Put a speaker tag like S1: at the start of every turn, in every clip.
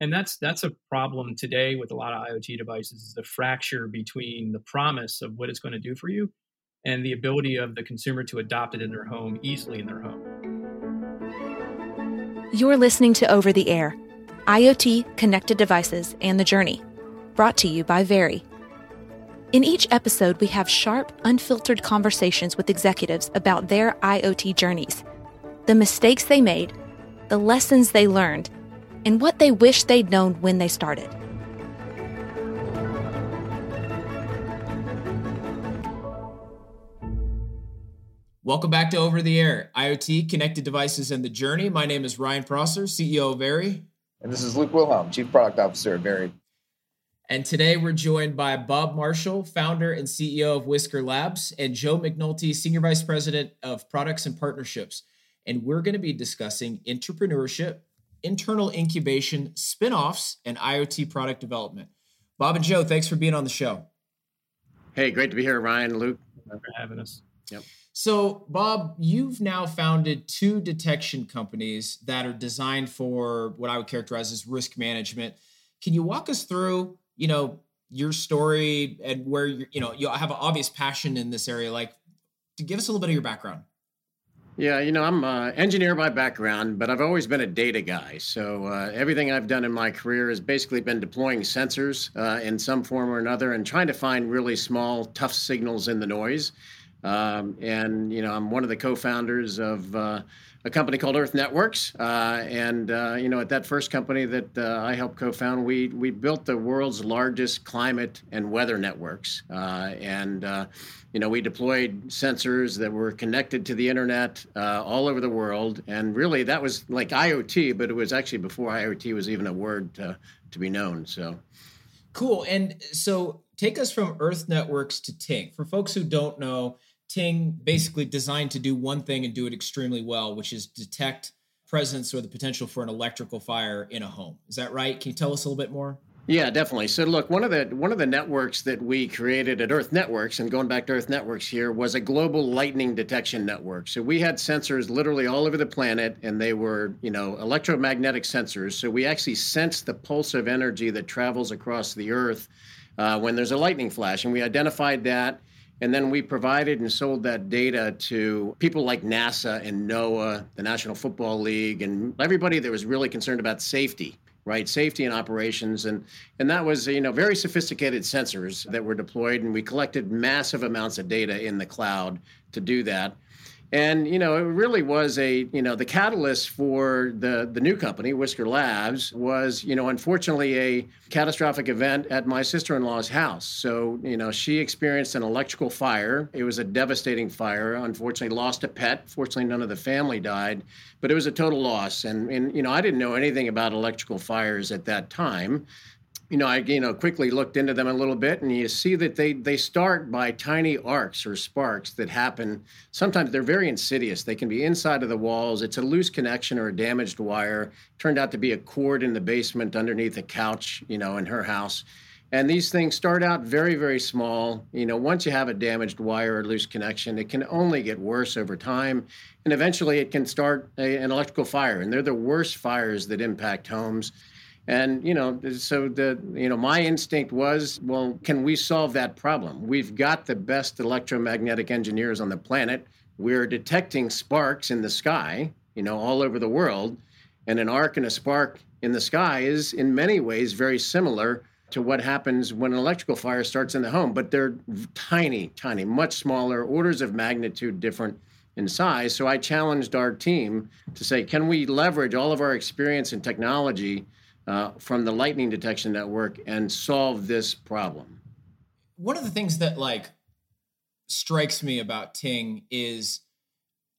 S1: And that's that's a problem today with a lot of IoT devices is the fracture between the promise of what it's going to do for you and the ability of the consumer to adopt it in their home easily in their home.
S2: You're listening to Over the Air, IoT, connected devices, and the journey, brought to you by Very. In each episode, we have sharp, unfiltered conversations with executives about their IoT journeys, the mistakes they made, the lessons they learned, and what they wish they'd known when they started.
S3: Welcome back to Over the Air, IoT, connected devices, and the journey. My name is Ryan Prosser, CEO of Very.
S4: And this is Luke Wilhelm, Chief Product Officer at Very.
S3: And today we're joined by Bob Marshall, founder and CEO of Whisker Labs, and Joe McNulty, Senior Vice President of Products and Partnerships. And we're going to be discussing intrapreneurship, internal incubation, spin-offs, and IoT product development. Bob and Joe, thanks for being on the show.
S5: Hey, great to be here, Ryan, Luke.
S1: Thanks for having us.
S5: Yep.
S3: So, Bob, you've now founded two detection companies that are designed for what I would characterize as risk management. Can you walk us through, you know, your story and where you you know you have an obvious passion in this area? Like, to give us a little bit of your background.
S5: Yeah, you know, I'm an engineer by background, but I've always been a data guy. So uh, everything I've done in my career has basically been deploying sensors uh, in some form or another and trying to find really small, tough signals in the noise. Um, and you know, I'm one of the co-founders of uh, a company called Earth Networks. Uh, and uh, you know, at that first company that uh, I helped co-found, we we built the world's largest climate and weather networks. Uh, and uh, you know, we deployed sensors that were connected to the internet all over the world. And really, that was like IoT, but it was actually before IoT was even a word to, to be known. So.
S3: Cool. And so take us from Earth Networks to Ting. For folks who don't know, Ting basically designed to do one thing and do it extremely well, which is detect presence or the potential for an electrical fire in a home. Is that right? Can you tell us a little bit more?
S5: Yeah, definitely. So look, one of the one of the networks that we created at Earth Networks and going back to Earth Networks here was a global lightning detection network. So we had sensors literally all over the planet and they were, you know, electromagnetic sensors. So we actually sense the pulse of energy that travels across the earth uh, when there's a lightning flash and we identified that and then we provided and sold that data to people like NASA and NOAA, the National Football League, and everybody that was really concerned about safety, right? Safety and operations. And, and that was, you know, very sophisticated sensors that were deployed. And we collected massive amounts of data in the cloud to do that. And you know, it really was a you know the catalyst for the the new company, Whisker Labs, was you know unfortunately a catastrophic event at my sister-in-law's house. So you know, she experienced an electrical fire. It was a devastating fire. Unfortunately, lost a pet. Fortunately, none of the family died, but it was a total loss. And and you know, I didn't know anything about electrical fires at that time you know, I you know quickly looked into them a little bit, and you see that they they start by tiny arcs or sparks that happen. Sometimes they're very insidious. They can be inside of the walls. It's a loose connection or a damaged wire. Turned out to be a cord in the basement underneath a couch, you know, in her house. And these things start out very, very small. You know, once you have a damaged wire or loose connection, it can only get worse over time. And eventually it can start a, an electrical fire. And they're the worst fires that impact homes. And you know, so the you know, my instinct was, well, can we solve that problem? We've got the best electromagnetic engineers on the planet. We're detecting sparks in the sky, you know, all over the world, and an arc and a spark in the sky is in many ways very similar to what happens when an electrical fire starts in the home, but they're tiny, tiny, much smaller, orders of magnitude different in size. So I challenged our team to say, can we leverage all of our experience and technology uh, from the lightning detection network and solve this problem.
S3: One of the things that like strikes me about Ting is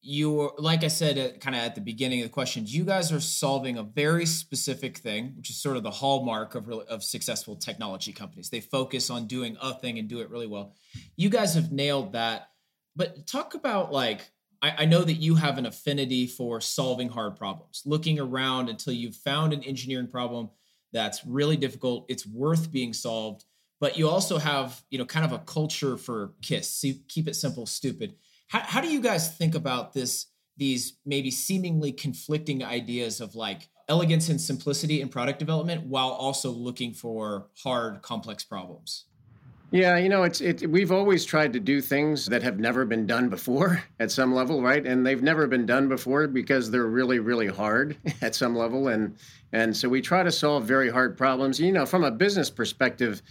S3: you like I said uh, kind of at the beginning of the question, you guys are solving a very specific thing, which is sort of the hallmark of of successful technology companies. They focus on doing a thing and do it really well. You guys have nailed that. But talk about like I, I know that you have an affinity for solving hard problems, looking around until you've found an engineering problem that's really difficult. It's worth being solved, but you also have, you know, kind of a culture for KISS. keep it simple, stupid. How, how do you guys think about this? These maybe seemingly conflicting ideas of like elegance and simplicity in product development while also looking for hard, complex problems?
S5: Yeah, you know, it's it. We've always tried to do things that have never been done before at some level, right? And they've never been done before because they're really, really hard at some level, and and so we try to solve very hard problems. You know, from a business perspective,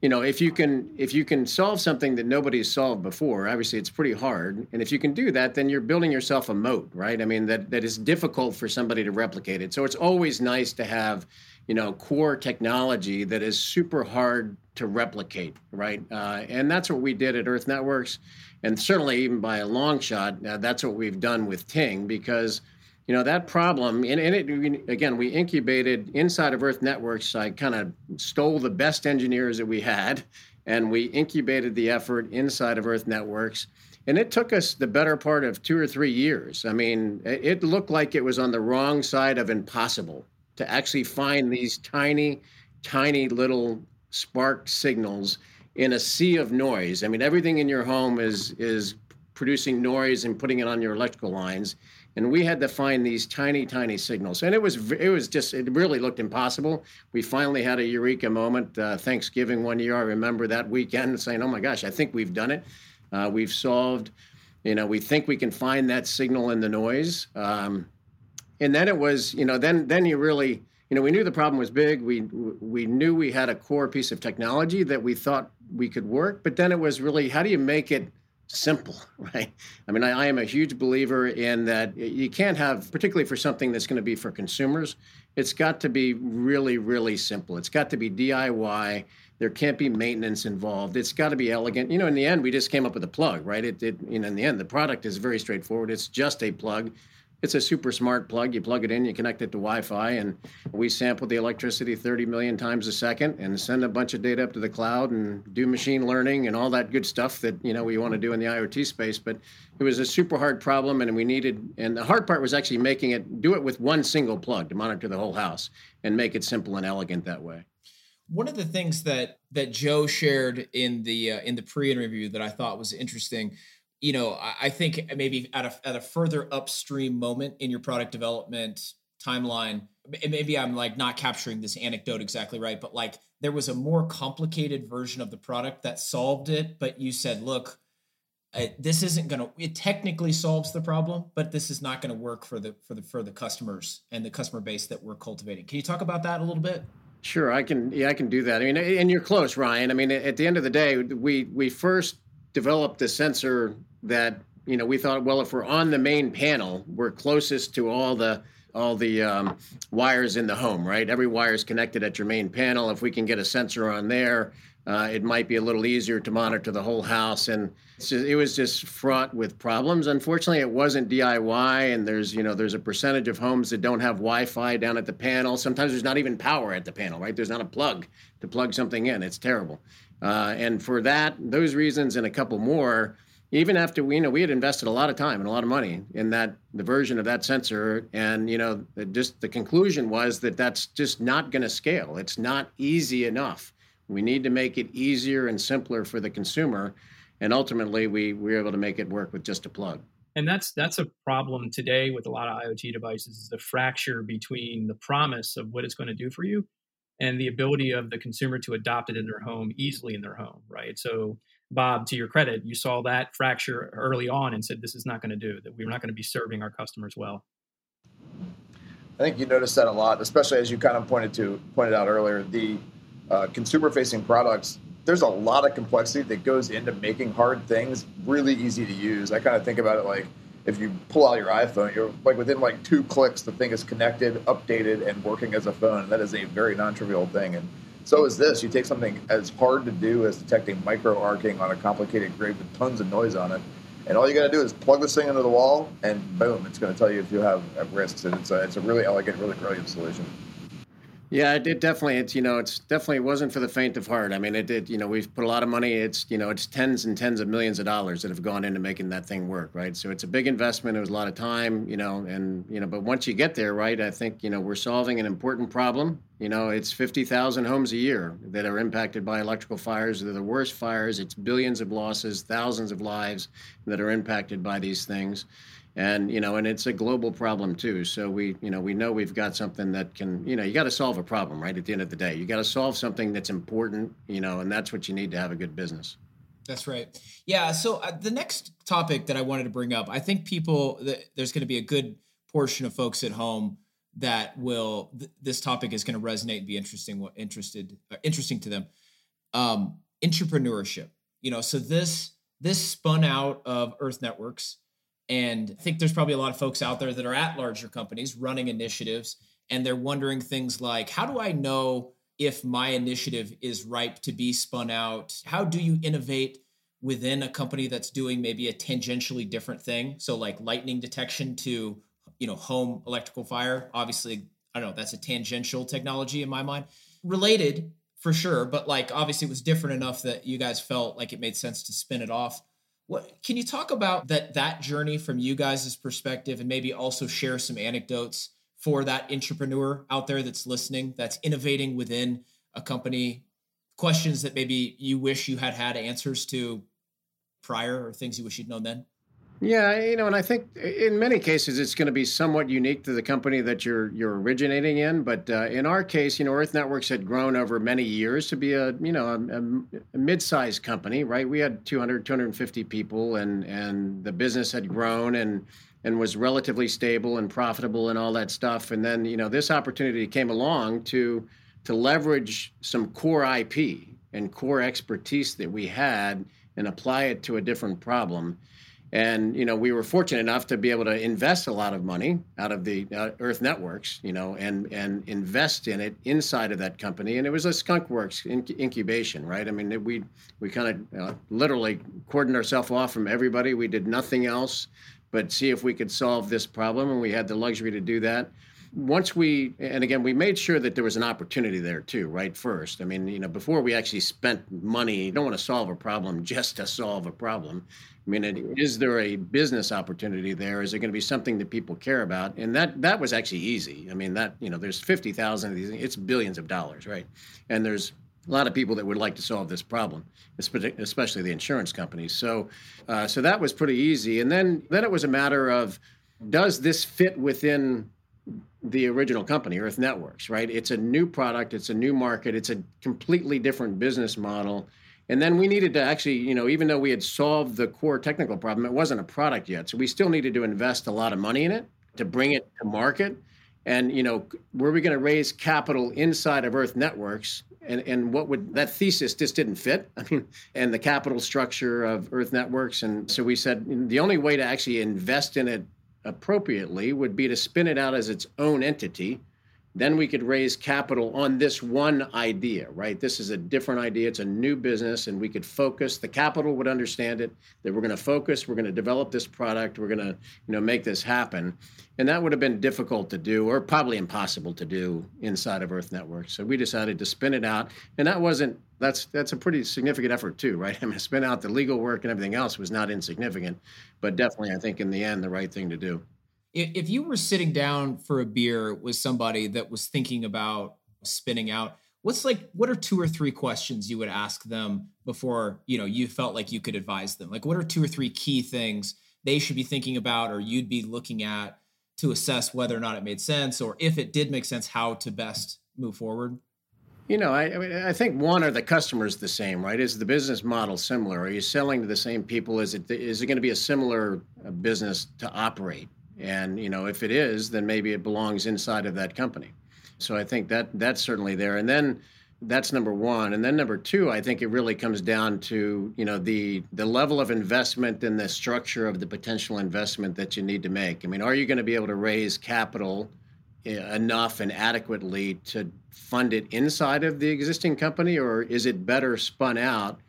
S5: you know, if you can if you can solve something that nobody's solved before, obviously it's pretty hard. And if you can do that, then you're building yourself a moat, right? I mean, that that is difficult for somebody to replicate it. So it's always nice to have, you know, core technology that is super hard to replicate, right? Uh, and that's what we did at Earth Networks, and certainly even by a long shot, uh, that's what we've done with Ting because you know that problem and, and it again we incubated inside of earth networks i kind of stole the best engineers that we had and we incubated the effort inside of earth networks and it took us the better part of two or three years i mean it looked like it was on the wrong side of impossible to actually find these tiny tiny little spark signals in a sea of noise. I mean everything in your home is is producing noise and putting it on your electrical lines. And we had to find these tiny tiny signals. And it was it was just it really looked impossible. We finally had a eureka moment uh, thanksgiving one year. I remember that weekend saying oh my gosh i think we've done it. Uh, we've solved you know we think we can find that signal in the noise. Um, and then it was you know then then you really you know we knew the problem was big we we knew we had a core piece of technology that we thought we could work but then it was really how do you make it simple, right? I mean, I, I, am a huge believer in that you can't have, particularly for something that's going to be for consumers, it's got to be really, really simple. It's got to be DIY. There can't be maintenance involved. It's got to be elegant. You know, in the end, we just came up with a plug, right? It, it you know, in the end, the product is very straightforward. It's just a plug it's a super smart plug. You plug it in, you connect it to Wi-Fi, and we sample the electricity 30 million times a second and send a bunch of data up to the cloud and do machine learning and all that good stuff that you know we want to do in the IoT space. But it was a super hard problem, and we needed. And the hard part was actually making it do it with one single plug to monitor the whole house and make it simple and elegant that way.
S3: One of the things that that Joe shared in the uh, in the pre-interview that I thought was interesting you know, I, think maybe at a at a further upstream moment in your product development timeline, maybe I'm like not capturing this anecdote exactly right, but like there was a more complicated version of the product that solved it, but you said, look, uh, this isn't going to it technically solves the problem but this is not going to work for the for the for the customers and the customer base that we're cultivating. Can you talk about that a little bit?
S5: Sure i can yeah i can do that. I mean and you're close ryan. I mean at the end of the day we we first developed the sensor that you know we thought well if we're on the main panel we're closest to all the all the um, wires in the home right? Every wire is connected at your main panel. If we can get a sensor on there uh, it might be a little easier to monitor the whole house. And just, it was just fraught with problems. Unfortunately it wasn't diy and there's you know there's a percentage of homes that don't have wi-fi down at the panel. Sometimes there's not even power at the panel right? There's not a plug to plug something in. It's terrible. Uh, and for that those reasons and a couple more even after we you know we had invested a lot of time and a lot of money in that the version of that sensor. And you know just the conclusion was that that's just not going to scale. It's not easy enough. We need to make it easier and simpler for the consumer. And ultimately we, we were able to make it work with just a plug.
S1: And that's that's a problem today with a lot of iot devices is the fracture between the promise of what it's going to do for you and the ability of the consumer to adopt it in their home easily in their home right? So Bob, to your credit, you saw that fracture early on and said, this is not going to do, that we're not going to be serving our customers well.
S4: I think you noticed that a lot, especially as you kind of pointed to pointed out earlier. The uh, consumer-facing products, there's a lot of complexity that goes into making hard things really easy to use. I kind of think about it like if you pull out your iPhone, you're like within like two clicks, the thing is connected, updated, and working as a phone. That is a very non-trivial thing, and so is this. You take something as hard to do as detecting micro arcing on a complicated grid with tons of noise on it, and all you got to do is plug this thing into the wall, and boom, it's going to tell you if you have risks. And it's a, it's a really elegant, really brilliant solution.
S5: Yeah, it, it, definitely. It's you know, it's definitely wasn't for the faint of heart. I mean, it did. You know, we've put a lot of money. It's you know, it's tens and tens of millions of dollars that have gone into making that thing work, right? So it's a big investment. It was a lot of time, you know, and you know, but once you get there, right, I think you know we're solving an important problem. You know, it's fifty thousand homes a year that are impacted by electrical fires. They're the worst fires. It's billions of losses, thousands of lives that are impacted by these things and you know and it's a global problem too. So we you know we know we've got something that can you know you got to solve a problem right at the end of the day. You got to solve something that's important you know and that's what you need to have a good business.
S3: That's right. Yeah so uh, the next topic that i wanted to bring up i think people there's going to be a good portion of folks at home that will th- this topic is going to resonate and be interesting interested uh, interesting to them. Um intrapreneurship. You know so this this spun out of earth networks and I think there's probably a lot of folks out there that are at larger companies running initiatives and they're wondering things like how do I know if my initiative is ripe to be spun out? How do you innovate within a company that's doing maybe a tangentially different thing? So like lightning detection to, you know, home electrical fire. Obviously, I don't know, that's a tangential technology in my mind. Related for sure, but like obviously it was different enough that you guys felt like it made sense to spin it off. What can you talk about that that journey from you guys' perspective and maybe also share some anecdotes for that intrapreneur out there that's listening, that's innovating within a company, questions that maybe you wish you had had answers to prior or things you wish you'd known then?
S5: Yeah, you know, and I think in many cases it's going to be somewhat unique to the company that you're you're originating in. But uh, in our case, you know, Earth Networks had grown over many years to be a you know a, a mid-sized company, right? We had 200 250 people, and and the business had grown and and was relatively stable and profitable and all that stuff. And then you know this opportunity came along to to leverage some core IP and core expertise that we had and apply it to a different problem and you know we were fortunate enough to be able to invest a lot of money out of the uh, earth networks you know and and invest in it inside of that company. And it was a skunk works incubation right? I mean we we kind of uh, literally cordoned ourselves off from everybody. We did nothing else but see if we could solve this problem and we had the luxury to do that once we and again we made sure that there was an opportunity there too right first. I mean you know before we actually spent money you don't want to solve a problem just to solve a problem. I mean is there a business opportunity there? Is it going to be something that people care about? And that that was actually easy. I mean that you know there's 50,000 of these it's billions of dollars right? And there's a lot of people that would like to solve this problem, especially the insurance companies. So, uh, so that was pretty easy. And then, then it was a matter of, does this fit within the original company, Earth Networks, right? It's a new product, it's a new market, it's a completely different business model. And then we needed to actually, you know, even though we had solved the core technical problem, it wasn't a product yet. So we still needed to invest a lot of money in it to bring it to market. And, you know, were we going to raise capital inside of Earth Networks? And, and what would that thesis just didn't fit? I mean, and the capital structure of Earth Networks. And so we said the only way to actually invest in it appropriately would be to spin it out as its own entity. Then we could raise capital on this one idea, right? This is a different idea. It's a new business, and we could focus. The capital would understand it that we're going to focus. We're going to develop this product. We're going to, you know, make this happen. And that would have been difficult to do, or probably impossible to do inside of Earth Network. So we decided to spin it out, and that wasn't that's that's a pretty significant effort too, right? I mean, spin out the legal work and everything else was not insignificant, but definitely, I think in the end, the right thing to do.
S3: If you were sitting down for a beer with somebody that was thinking about spinning out, what's like what are two or three questions you would ask them before you know you felt like you could advise them? Like, what are two or three key things they should be thinking about, or you'd be looking at to assess whether or not it made sense, or if it did make sense, how to best move forward?
S5: You know, I, I, mean, I think one, are the customers the same, right? Is the business model similar? Are you selling to the same people? Is it is it going to be a similar uh, business to operate? And you know, if it is, then maybe it belongs inside of that company. So I think that that's certainly there. And then that's number one. And then number two, I think it really comes down to you know the the level of investment and the structure of the potential investment that you need to make. I mean, are you going to be able to raise capital? Eh, enough and adequately to fund it inside of the existing company, or is it better spun out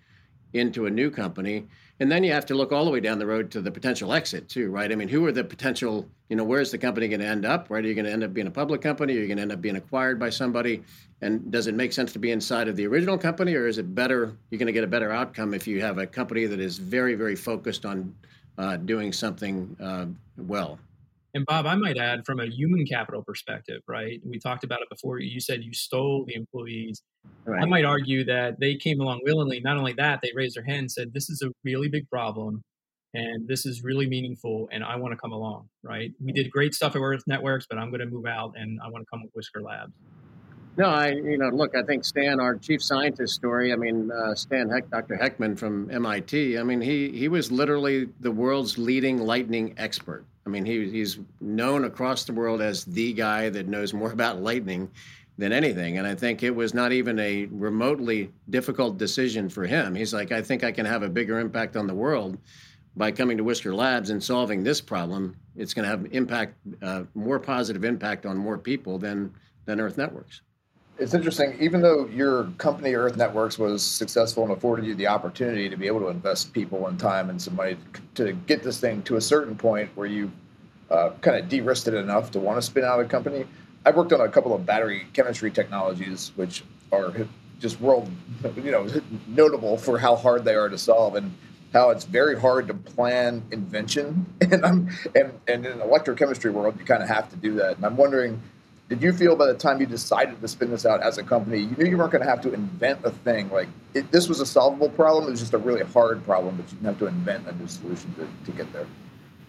S5: into a new company? And then you have to look all the way down the road to the potential exit too, right? I mean, who are the potential, you know, where's the company going to end up, right? Are you going to end up being a public company? Are you going to end up being acquired by somebody? And does it make sense to be inside of the original company, or is it better, you're going to get a better outcome if you have a company that is very, very focused on uh, doing something uh, well?
S1: And Bob, I might add from a human capital perspective, right? We talked about it before. You said you stole the employees. Right. I might argue that they came along willingly. Not only that, they raised their hand and said, This is a really big problem. and this is really meaningful and I want to come along, right? We did great stuff at Earth Networks, but I'm going to move out and I want to come with Whisker Labs.
S5: No, I, you know, look, I think Stan, our chief scientist story, I mean, uh, Stan Heck, Dr. Heckman from MIT, I mean, he, he was literally the world's leading lightning expert. I mean, he, he's known across the world as the guy that knows more about lightning than anything. And I think it was not even a remotely difficult decision for him. He's like, I think I can have a bigger impact on the world by coming to Whisker Labs and solving this problem. It's going to have impact, uh, more positive impact on more people than than Earth Networks
S4: it's interesting. Even though your company Earth Networks was successful and afforded you the opportunity to be able to invest people and time and some money to get this thing to a certain point where you uh, kind of de-risked it enough to want to spin out a company. I've worked on a couple of battery chemistry technologies, which are just world, you know, notable for how hard they are to solve and how it's very hard to plan invention. And I'm and and in electrochemistry world, you kind of have to do that. And I'm wondering did you feel by the time you decided to spin this out as a company, you knew you weren't going to have to invent a thing? Like it, this was a solvable problem. It was just a really hard problem, but you didn't have to invent a new solution to, to get there.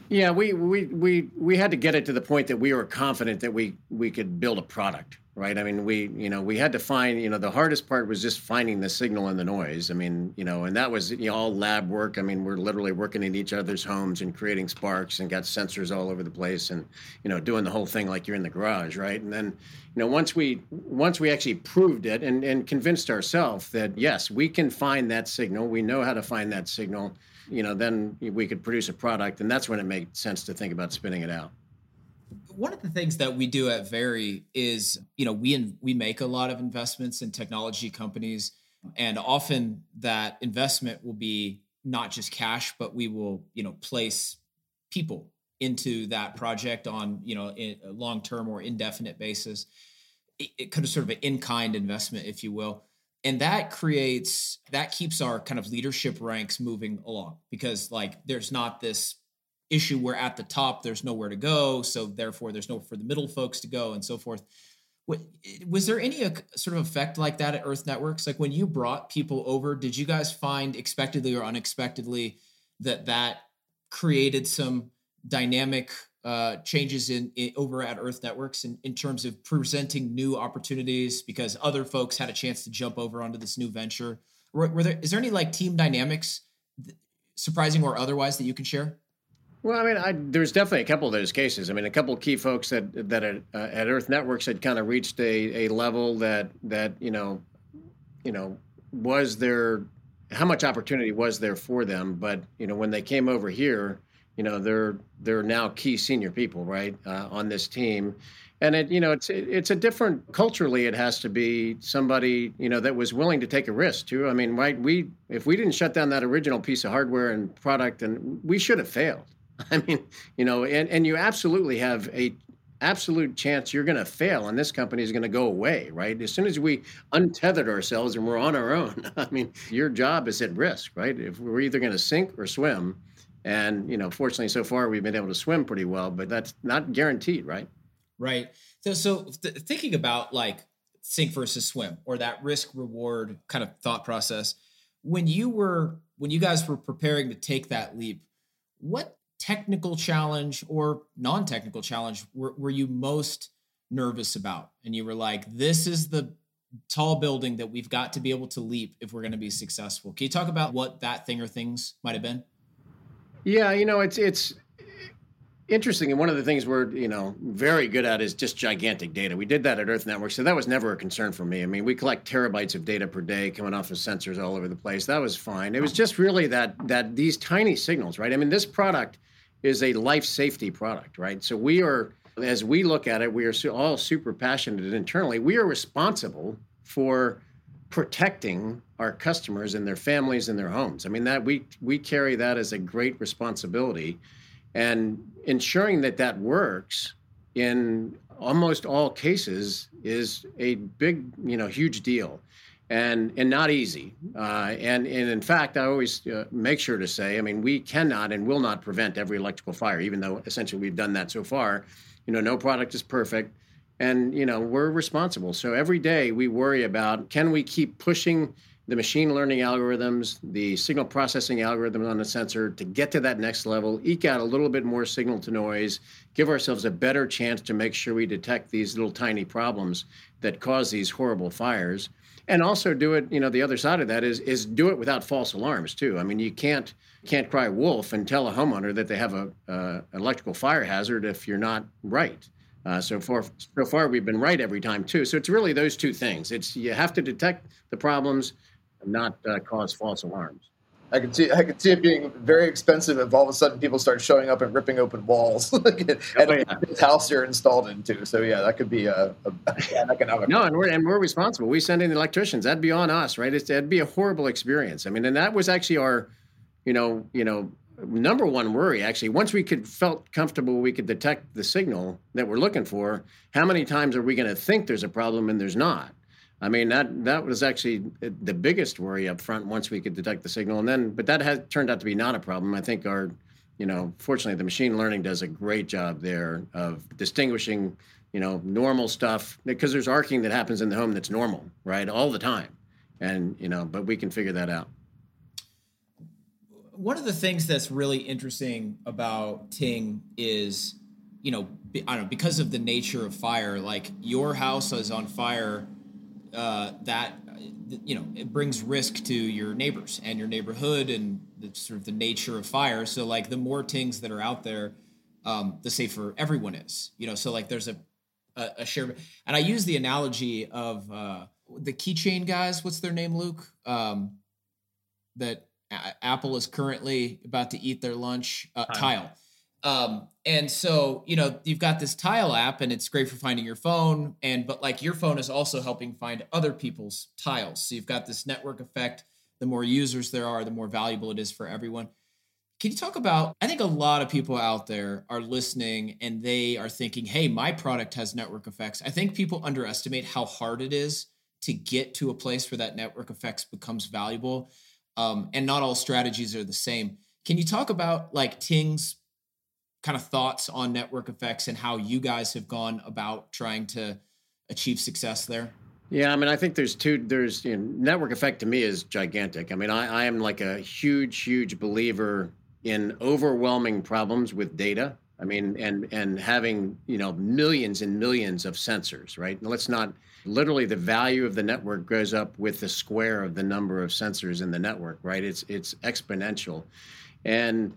S5: Yeah, we, we we we had to get it to the point that we were confident that we we could build a product right? I mean, we, you know, we had to find, you know, the hardest part was just finding the signal and the noise. I mean, you know, and that was you know, all lab work. I mean, we're literally working in each other's homes and creating sparks and got sensors all over the place and, you know, doing the whole thing like you're in the garage, right? And then, you know, once we once we actually proved it and, and convinced ourselves that yes, we can find that signal, we know how to find that signal, you know, then we could produce a product. And that's when it made sense to think about spinning it out
S3: one of the things that we do at Very is, you know, we in, we make a lot of investments in technology companies, and often that investment will be not just cash, but we will, you know, place people into that project on, you know, a long term or indefinite basis. It, it could sort of an in kind investment, if you will. And that creates that keeps our kind of leadership ranks moving along because like there's not this issue where at the top there's nowhere to go so therefore there's no for the middle folks to go and so forth. Eh, was there any sort of effect like that at earth networks? Like when you brought people over did you guys find expectedly or unexpectedly that that created some dynamic uh, changes in, in, over at earth networks in, in terms of presenting new opportunities because other folks had a chance to jump over onto this new venture were, were there is there any like team dynamics surprising or otherwise that you can share
S5: well, I mean, I, there's definitely a couple of those cases. I mean, a couple key folks that that at, uh, at Earth Networks had kind of reached a, a level that that you know, you know, was there how much opportunity was there for them? But you know, when they came over here, you know, they're they're now key senior people, right, uh, on this team, and it you know it's it's a different culturally. It has to be somebody you know that was willing to take a risk too. I mean, right? We if we didn't shut down that original piece of hardware and product, and we should have failed I mean, you know, and, and you absolutely have a absolute chance you're going to fail and this company is going to go away, right? As soon as we untethered ourselves and we're on our own, I mean, your job is at risk, right? If we're either going to sink or swim. And, you know, fortunately, so far we've been able to swim pretty well, but that's not guaranteed, right?
S3: Right. So, so th- thinking about like sink versus swim or that risk reward kind of thought process, when you were, when you guys were preparing to take that leap, what technical challenge or non-technical challenge were, were you most nervous about and you were like this is the tall building that we've got to be able to leap if we're going to be successful can you talk about what that thing or things might have been
S5: yeah you know it's it's interesting and one of the things we're you know very good at is just gigantic data. We did that at earth network so that was never a concern for me. I mean we collect terabytes of data per day coming off of sensors all over the place. That was fine. It was just really that that these tiny signals right? I mean this product is a life safety product, right? So we are, as we look at it, we are all super passionate internally. We are responsible for protecting our customers and their families and their homes. I mean that we we carry that as a great responsibility, and ensuring that that works in almost all cases is a big, you know, huge deal and and not easy. Uh, and and in fact, I always uh, make sure to say, I mean, we cannot and will not prevent every electrical fire, even though essentially we've done that so far. You know, no product is perfect, and you know we're responsible. So every day we worry about can we keep pushing the machine learning algorithms, the signal processing algorithm on the sensor to get to that next level, eke out a little bit more signal to noise, give ourselves a better chance to make sure we detect these little tiny problems that cause these horrible fires. And also do it, you know, the other side of that is is do it without false alarms too. I mean, you can't can't cry wolf and tell a homeowner that they have a uh, electrical fire hazard if you're not right. Uh, so far, so far we've been right every time too. So it's really those two things. It's you have to detect the problems, and not uh, cause false alarms.
S4: I could see I could see it being very expensive if all of a sudden people start showing up and ripping open walls and oh, yeah. house you're installed into. So yeah, that could be a, a an economic.
S5: No, and we're and we're responsible. We send in the electricians. That'd be on us, right? It's, that'd be a horrible experience. I mean, and that was actually our, you know, you know, number one worry actually once we could felt comfortable we could detect the signal that we're looking for how many times are we going to think there's a problem and there's not I mean that that was actually the biggest worry up front once we could detect the signal, and then but that has turned out to be not a problem. I think our, you know, fortunately the machine learning does a great job there of distinguishing, you know, normal stuff because there's arcing that happens in the home that's normal, right, all the time, and you know, but we can figure that out.
S3: One of the things that's really interesting about Ting is, you know, I don't know because of the nature of fire. Like your house is on fire uh, that you know it brings risk to your neighbors and your neighborhood and the, sort of the nature of fire. So like the more Tings that are out there, um, the safer everyone is. You know, so like there's a a, a share, and I use the analogy of uh, the keychain guys. What's their name, Luke? Um, that a- Apple is currently about to eat their lunch. Uh, Tile. Um, and so, you know, you've got this tile app and it's great for finding your phone. And, but like your phone is also helping find other people's tiles. So you've got this network effect. The more users there are, the more valuable it is for everyone. Can you talk about? I think a lot of people out there are listening and they are thinking, hey, my product has network effects. I think people underestimate how hard it is to get to a place where that network effects becomes valuable. Um, and not all strategies are the same. Can you talk about like Ting's kind of thoughts on network effects and how you guys have gone about trying to achieve success there?
S5: Yeah, I mean, I think there's two. There's you know, network effect to me is gigantic. I mean, I, I am like a huge, huge believer in overwhelming problems with data. I mean, and and having you know millions and millions of sensors, right? Let's not literally the value of the network goes up with the square of the number of sensors in the network, right? It's it's exponential, and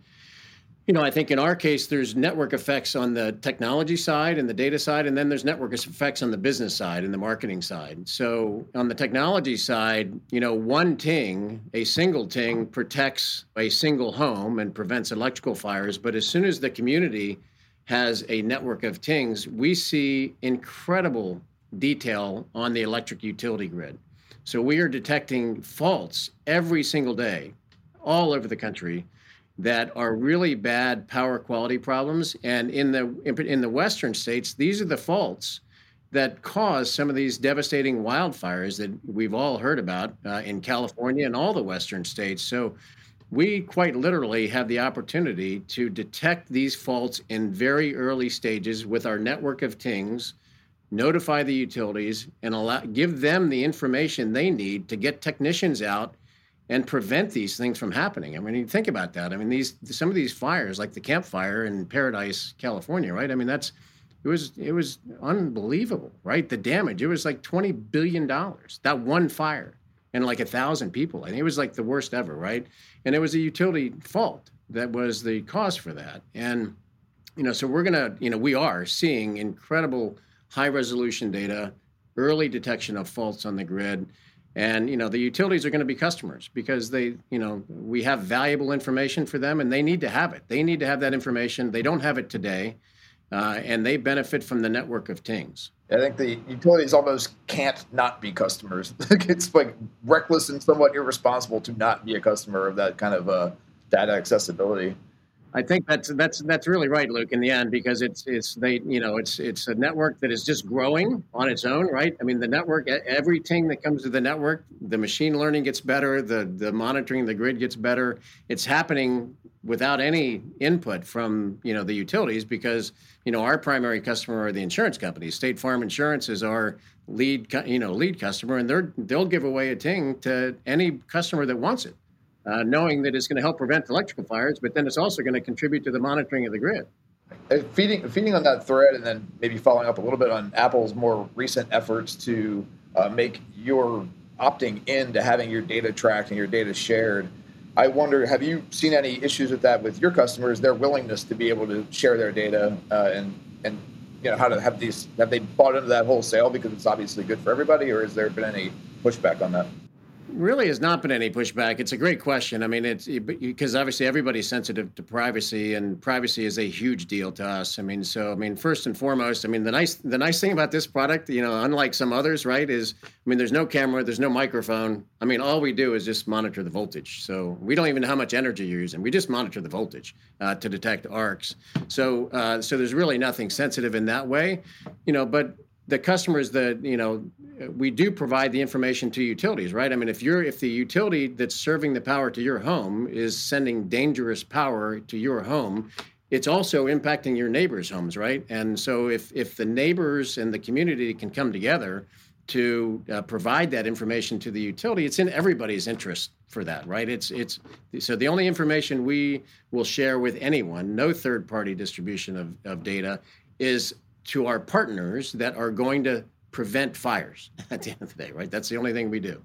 S5: you know, I think in our case, there's network effects on the technology side and the data side, and then there's network effects on the business side and the marketing side. So on the technology side, you know, one ting, a single ting, protects a single home and prevents electrical fires. But as soon as the community has a network of tings, we see incredible detail on the electric utility grid. So we are detecting faults every single day all over the country that are really bad power quality problems. And in the in the western states, these are the faults that cause some of these devastating wildfires that we've all heard about uh, in California and all the western states. So we quite literally have the opportunity to detect these faults in very early stages with our network of tings notify the utilities and allow give them the information they need to get technicians out and prevent these things from happening. I mean, you think about that. I mean, these some of these fires, like the Camp Fire in Paradise, California, right? I mean, that's it was it was unbelievable, right? The damage. It was like twenty billion dollars. That one fire and like a thousand people. Think it was like the worst ever, right? And it was a utility fault that was the cause for that. And you know, so we're gonna, you know, we are seeing incredible high resolution data, early detection of faults on the grid and you know the utilities are going to be customers because they you know we have valuable information for them and they need to have it. They need to have that information. They don't have it today uh, and they benefit from the network of tings.
S4: i think the utilities almost can't not be customers. It's like reckless and somewhat irresponsible to not be a customer of that kind of uh, data accessibility
S5: I think that's that's that's really right, Luke. In the end, because it's it's they you know it's it's a network that is just growing on its own, right? I mean, the network, everything that comes to the network, the machine learning gets better, the the monitoring, the grid gets better. It's happening without any input from you know the utilities because you know our primary customer are the insurance companies. State Farm Insurance is our lead you know lead customer, and they're they'll give away a ting to any customer that wants it, uh, knowing that it's going to help prevent electrical fires, but then it's also going to contribute to the monitoring of the grid.
S4: Feeding feeding on that thread, and then maybe following up a little bit on Apple's more recent efforts to uh, make your opting in to having your data tracked and your data shared. I wonder, have you seen any issues with that with your customers? Their willingness to be able to share their data uh, and and you know how to have these have they bought into that wholesale because it's obviously good for everybody, or has there been any pushback on that?
S5: Really has not been any pushback. It's a great question. I mean, it's because obviously everybody's sensitive to privacy, and privacy is a huge deal to us. I mean, so I mean, first and foremost, I mean, the nice the nice thing about this product, you know, unlike some others, right, is I mean, there's no camera, there's no microphone. I mean, all we do is just monitor the voltage. So we don't even know how much energy you're using. We just monitor the voltage uh, to detect arcs. So uh, so there's really nothing sensitive in that way, you know, but the customers that you know we do provide the information to utilities right? I mean if you're if the utility that's serving the power to your home is sending dangerous power to your home it's also impacting your neighbors homes right? And so if if the neighbors and the community can come together to uh, provide that information to the utility it's in everybody's interest for that right? It's it's so the only information we will share with anyone no third party distribution of, of data is to our partners that are going to prevent fires at the end of the day, right? That's the only thing we do.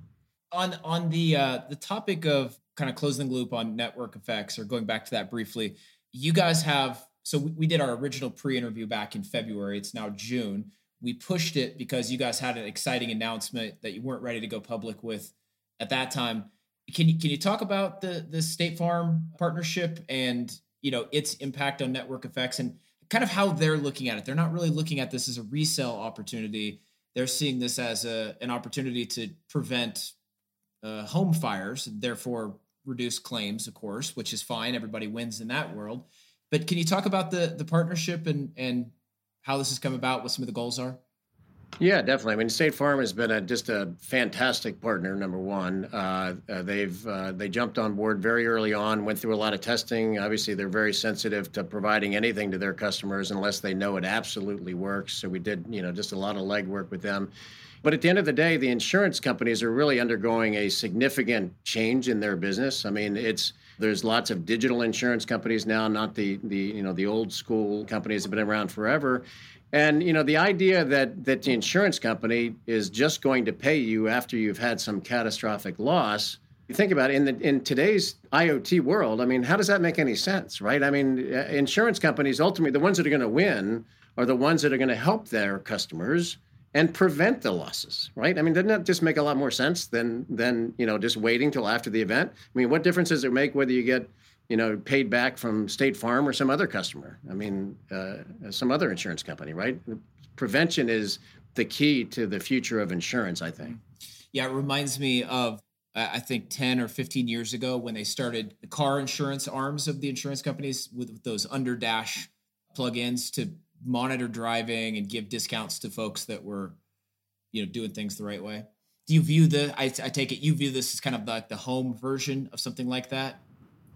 S3: On on the uh, the topic of kind of closing the loop on network effects, or going back to that briefly, you guys have so we, did our original pre-interview back in February. It's now June. We pushed it because you guys had an exciting announcement that you weren't ready to go public with at that time. Can you can you talk about the the State Farm partnership and you know its impact on network effects and kind of how they're looking at it. They're not really looking at this as a resale opportunity. They're seeing this as a an opportunity to prevent uh, home fires, and therefore reduce claims, of course, which is fine. Everybody wins in that world. But can you talk about the the partnership and and how this has come about, what some of the goals are?
S5: Yeah, definitely. I mean, State Farm has been a, just a fantastic partner. Number one, uh, uh, they've uh, they jumped on board very early on, went through a lot of testing. Obviously, they're very sensitive to providing anything to their customers unless they know it absolutely works. So we did, you know, just a lot of legwork with them. But at the end of the day, the insurance companies are really undergoing a significant change in their business. I mean, it's there's lots of digital insurance companies now, not the the you know the old school companies that have been around forever. And you know the idea that that the insurance company is just going to pay you after you've had some catastrophic loss. You think about it in the in today's IoT world. I mean, how does that make any sense, right? I mean, uh, insurance companies ultimately the ones that are going to win are the ones that are going to help their customers and prevent the losses, right? I mean, doesn't that just make a lot more sense than than you know just waiting till after the event? I mean, what difference does it make whether you get you know, paid back from State Farm or some other customer. I mean, uh, some other insurance company, right? Prevention is the key to the future of insurance, I think.
S3: Yeah, it reminds me of I think 10 or 15 years ago when they started the car insurance arms of the insurance companies with, with those under dash plugins to monitor driving and give discounts to folks that were, you know, doing things the right way. Do you view the, I, I take it you view this as kind of like the home version of something like that?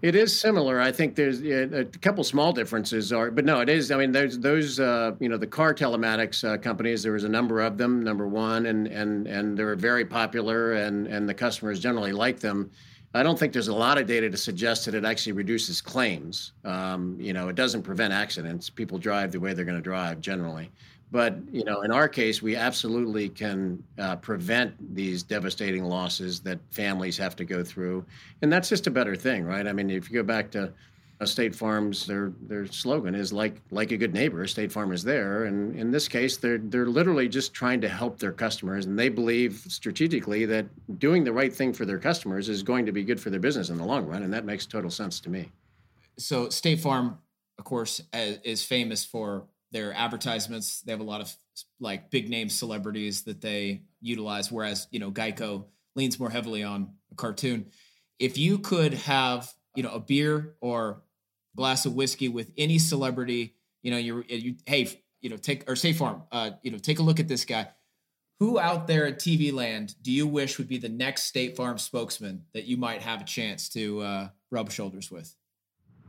S5: It is similar. I think there's a couple small differences, are, but no, it is. I mean, there's those, uh, you know, the car telematics uh, companies. There was a number of them. Number one, and and and they're very popular, and and the customers generally like them. I don't think there's a lot of data to suggest that it actually reduces claims. Um, you know, it doesn't prevent accidents. People drive the way they're going to drive generally. But you know, in our case, we absolutely can uh, prevent these devastating losses that families have to go through, and that's just a better thing, right? I mean, if you go back to uh, State Farm's their their slogan is like like a good neighbor. State Farm is there, and in this case, they're they're literally just trying to help their customers, and they believe strategically that doing the right thing for their customers is going to be good for their business in the long run, and that makes total sense to me.
S3: So State Farm, of course, is famous for their advertisements. They have a lot of like big name celebrities that they utilize, whereas you know Geico leans more heavily on a cartoon. If you could have you know a beer or glass of whiskey with any celebrity, you know you you hey you know take or State Farm, uh, you know take a look at this guy. Who out there at TV land do you wish would be the next State Farm spokesman that you might have a chance to uh, rub shoulders with?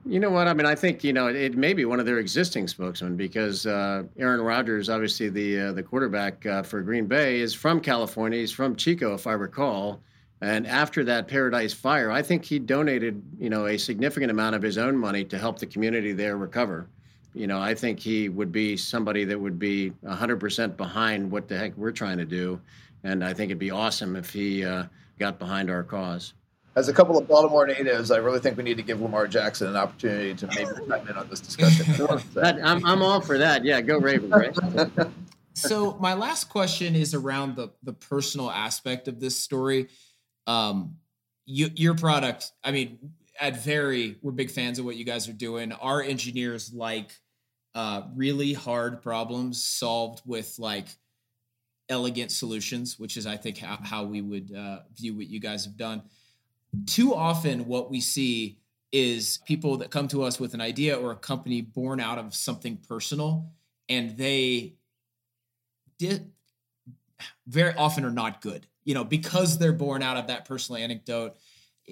S5: You know what? I mean, I think you know it, it may be one of their existing spokesmen because uh, Aaron Rodgers, obviously the uh, the quarterback uh, for Green Bay, is from California. He's from Chico, if I recall. And after that Paradise Fire, I think he donated you know a significant amount of his own money to help the community there recover. You know, I think he would be somebody that would be 100% behind what the heck we're trying to do, and I think it'd be awesome if he uh, got behind our cause
S4: as a couple of Baltimore natives, I really think we need to give Lamar Jackson an opportunity to maybe chime in on this discussion.
S5: that, I'm, I'm all for that. Yeah, go Ravens, right?
S3: so my last question is around the the personal aspect of this story. Um, you, your product, I mean, at Very, we're big fans of what you guys are doing. Our engineers like uh, really hard problems solved with like elegant solutions, which is, I think, how, how we would uh, view what you guys have done too often what we see is people that come to us with an idea or a company born out of something personal and they did very often are not good. You know because they're born out of that personal anecdote.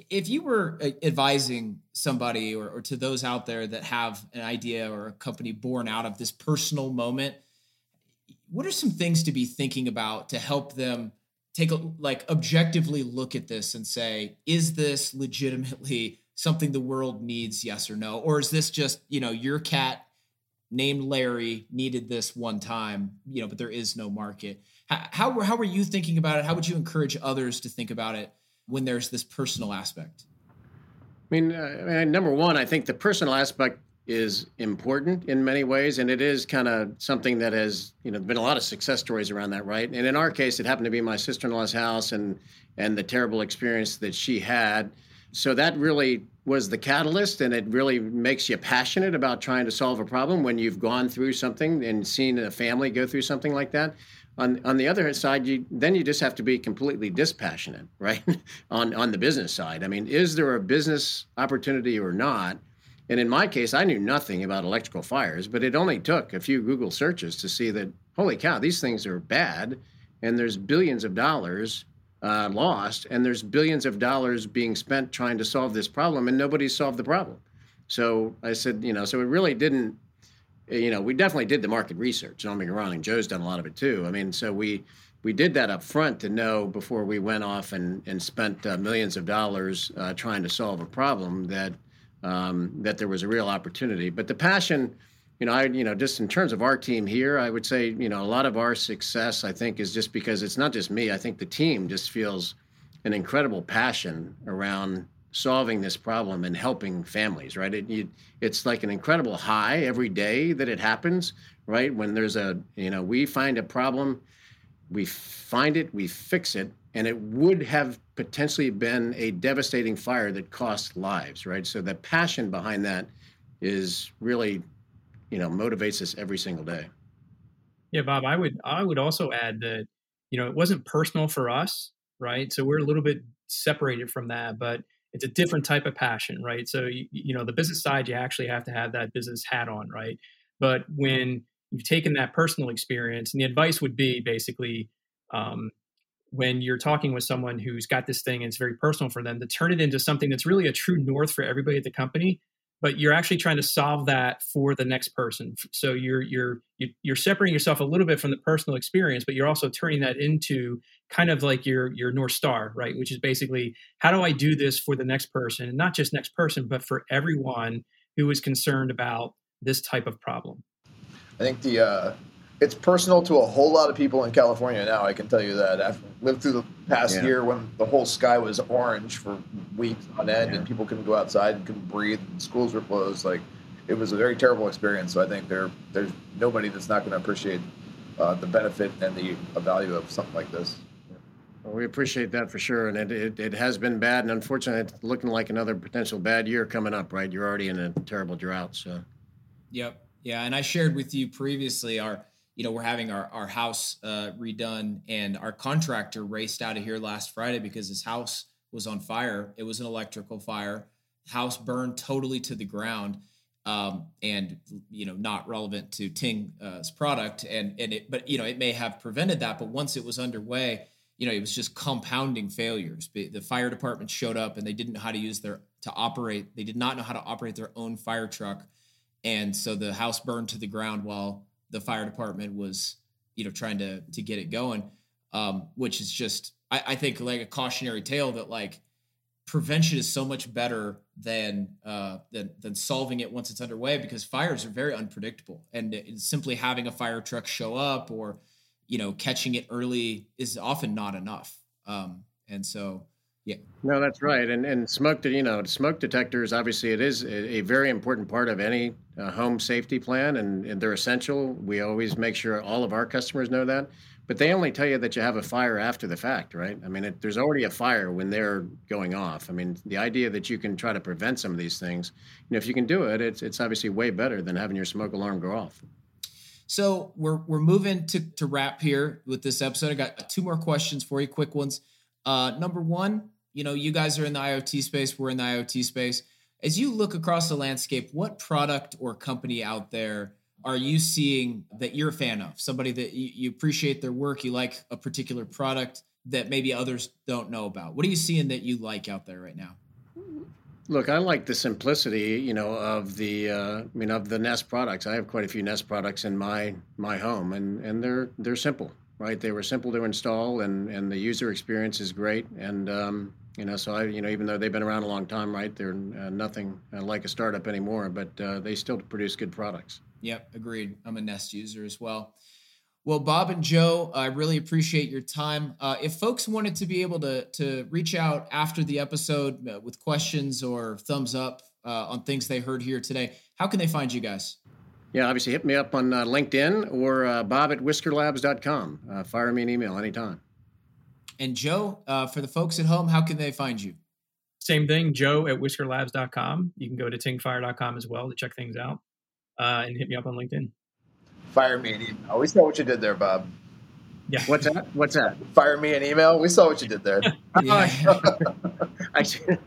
S3: If you were uh, advising somebody or, or to those out there that have an idea or a company born out of this personal moment what are some things to be thinking about to help them take a like objectively look at this and say is this legitimately something the world needs yes or no? Or is this just you know your cat named larry needed this one time you know but there is no market. How, how, how you thinking about it? How would you encourage others to think about it when there's this personal aspect?
S5: I mean, uh, number one, I think the personal aspect is important in many ways, and it is kind of something that has you know been a lot of success stories around that, right? And in our case, it happened to be my sister-in-law's house and and the terrible experience that she had. So that really was the catalyst, and it really makes you passionate about trying to solve a problem when you've gone through something and seen a family go through something like that. On on the other side, you then you just have to be completely dispassionate, right? on on the business side, I mean, is there a business opportunity or not? And in my case, I knew nothing about electrical fires, but it only took a few Google searches to see that, holy cow, these things are bad. And there's billions of dollars uh, lost, and there's billions of dollars being spent trying to solve this problem, and nobody's solved the problem. So I said, you know, so it really didn't, you know, we definitely did the market research. Don't get me wrong, and Joe's done a lot of it too. I mean, so we we did that up front to know before we went off and and spent uh, millions of dollars uh, trying to solve a problem that um, that there was a real opportunity. But the passion, you know, I, you know, just in terms of our team here, I would say, you know, a lot of our success, I think, is just because it's not just me. I think the team just feels an incredible passion around solving this problem and helping families. Right? It, you, it's like an incredible high every day that it happens. Right? When there's a, you know, we find a problem, we find it, we fix it, and it would have potentially been a devastating fire that cost lives right? So the passion behind that is really you know motivates us every single day.
S1: Yeah bob i would i would also add that you know it wasn't personal for us right? So we're a little bit separated from that but it's a different type of passion right? So you, you know the business side you actually have to have that business hat on right? But when you've taken that personal experience and the advice would be basically um, when you're talking with someone who's got this thing and it's very personal for them to turn it into something that's really a true north for everybody at the company but you're actually trying to solve that for the next person. So you're you're you're separating yourself a little bit from the personal experience but you're also turning that into kind of like your your north star right? Which is basically how do i do this for the next person? And not just next person but for everyone who is concerned about this type of problem.
S4: I think the uh it's personal to a whole lot of people in California now. I can tell you that. I've lived through the past yeah. year when the whole sky was orange for weeks on end, yeah. and people couldn't go outside and couldn't breathe, and schools were closed. Like it was a very terrible experience. So I think there there's nobody that's not going to appreciate uh, the benefit and the value of something like this.
S5: Well, we appreciate that for sure, and it, it, it has been bad, and unfortunately, it's looking like another potential bad year coming up. Right, you're already in a terrible drought. So.
S3: Yep. Yeah, and I shared with you previously our you know, we're having our, our house uh, redone and our contractor raced out of here last Friday because his house was on fire. It was an electrical fire. House burned totally to the ground. Um, and you know, not relevant to Ting's uh, product. And, and it, but you know, it may have prevented that, but once it was underway, you know, it was just compounding failures. The fire department showed up and they didn't know how to use their to operate. They did not know how to operate their own fire truck, and so the house burned to the ground while the fire department was, you know, trying to to get it going. Um, which is just, I, I think, like a cautionary tale that like prevention is so much better than uh, than than solving it once it's underway because fires are very unpredictable, and simply having a fire truck show up or you know catching it early is often not enough. Um, and so yeah.
S5: No, that's right. And and smoke, you know, smoke detectors. Obviously, it is a, a very important part of any uh, home safety plan, and, and, they're essential. We always make sure all of our customers know that. But they only tell you that you have a fire after the fact, right? I mean, it, there's already a fire when they're going off. I mean, the idea that you can try to prevent some of these things, you know, if you can do it, it's it's obviously way better than having your smoke alarm go off.
S3: So we're we're moving to to wrap here with this episode. I got two more questions for you, quick ones. Uh, number one, you know, you guys are in the IoT space, we're in the IoT space. As you look across the landscape, what product or company out there are you seeing that you're a fan of? Somebody that you, appreciate their work, you like a particular product that maybe others don't know about. What are you seeing that you like out there right now?
S5: Look, I like the simplicity, you know, of the, uh, I mean, of the Nest products. I have quite a few Nest products in my my home, and and they're they're simple, right? They were simple to install, and and the user experience is great, and um, you know, so I, you know, even though they've been around a long time, right? They're uh, nothing uh, like a startup anymore, but uh, they still produce good products.
S3: Yep, agreed. I'm a Nest user as well. Well, Bob and Joe, I really appreciate your time. Uh, if folks wanted to be able to to reach out after the episode uh, with questions or thumbs up uh, on things they heard here today, how can they find you guys?
S5: Yeah, obviously hit me up on LinkedIn or bob at whiskerlabs.com. fire me an email anytime.
S3: And Joe, uh, for the folks at home, how can they find you?
S1: Same thing, joe at whiskerlabs.com. You can go to tingfire.com as well to check things out uh, and hit me up on LinkedIn.
S4: Fire me an email. We saw what you did there, Bob.
S5: Yeah. What's that? What's that?
S4: Fire me an email. We saw what you did there.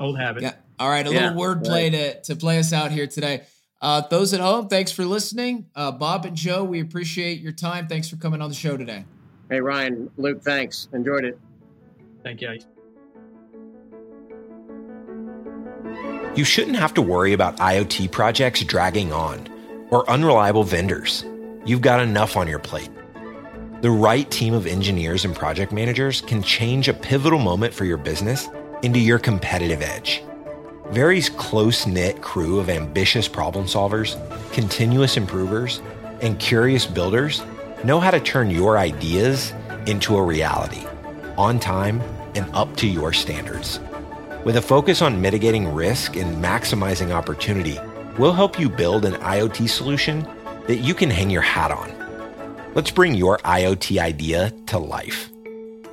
S1: Old habit.
S3: Yeah. All right. A yeah, little wordplay right. to, to play us out here today. Uh, those at home, thanks for listening. Uh, Bob and Joe, we appreciate your time. Thanks for coming on the show today.
S5: Hey, Ryan, Luke, thanks. Enjoyed it.
S1: Thank you.
S6: You shouldn't have to worry about IoT projects dragging on or unreliable vendors. You've got enough on your plate. The right team of engineers and project managers can change a pivotal moment for your business into your competitive edge. Very's close knit crew of ambitious problem solvers, continuous improvers, and curious builders know how to turn your ideas into a reality on time and up to your standards. With a focus on mitigating risk and maximizing opportunity, we'll help you build an IoT solution that you can hang your hat on. Let's bring your IoT idea to life.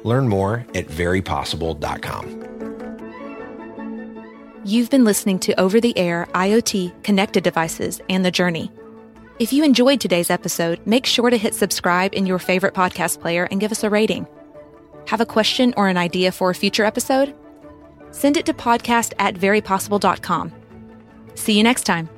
S6: Learn more at verypossible.com.
S2: You've been listening to Over the Air IoT Connected Devices and the Journey if you enjoyed today's episode, make sure to hit subscribe in your favorite podcast player and give us a rating. Have a question or an idea for a future episode? Send it to podcast at verypossible.com. See you next time.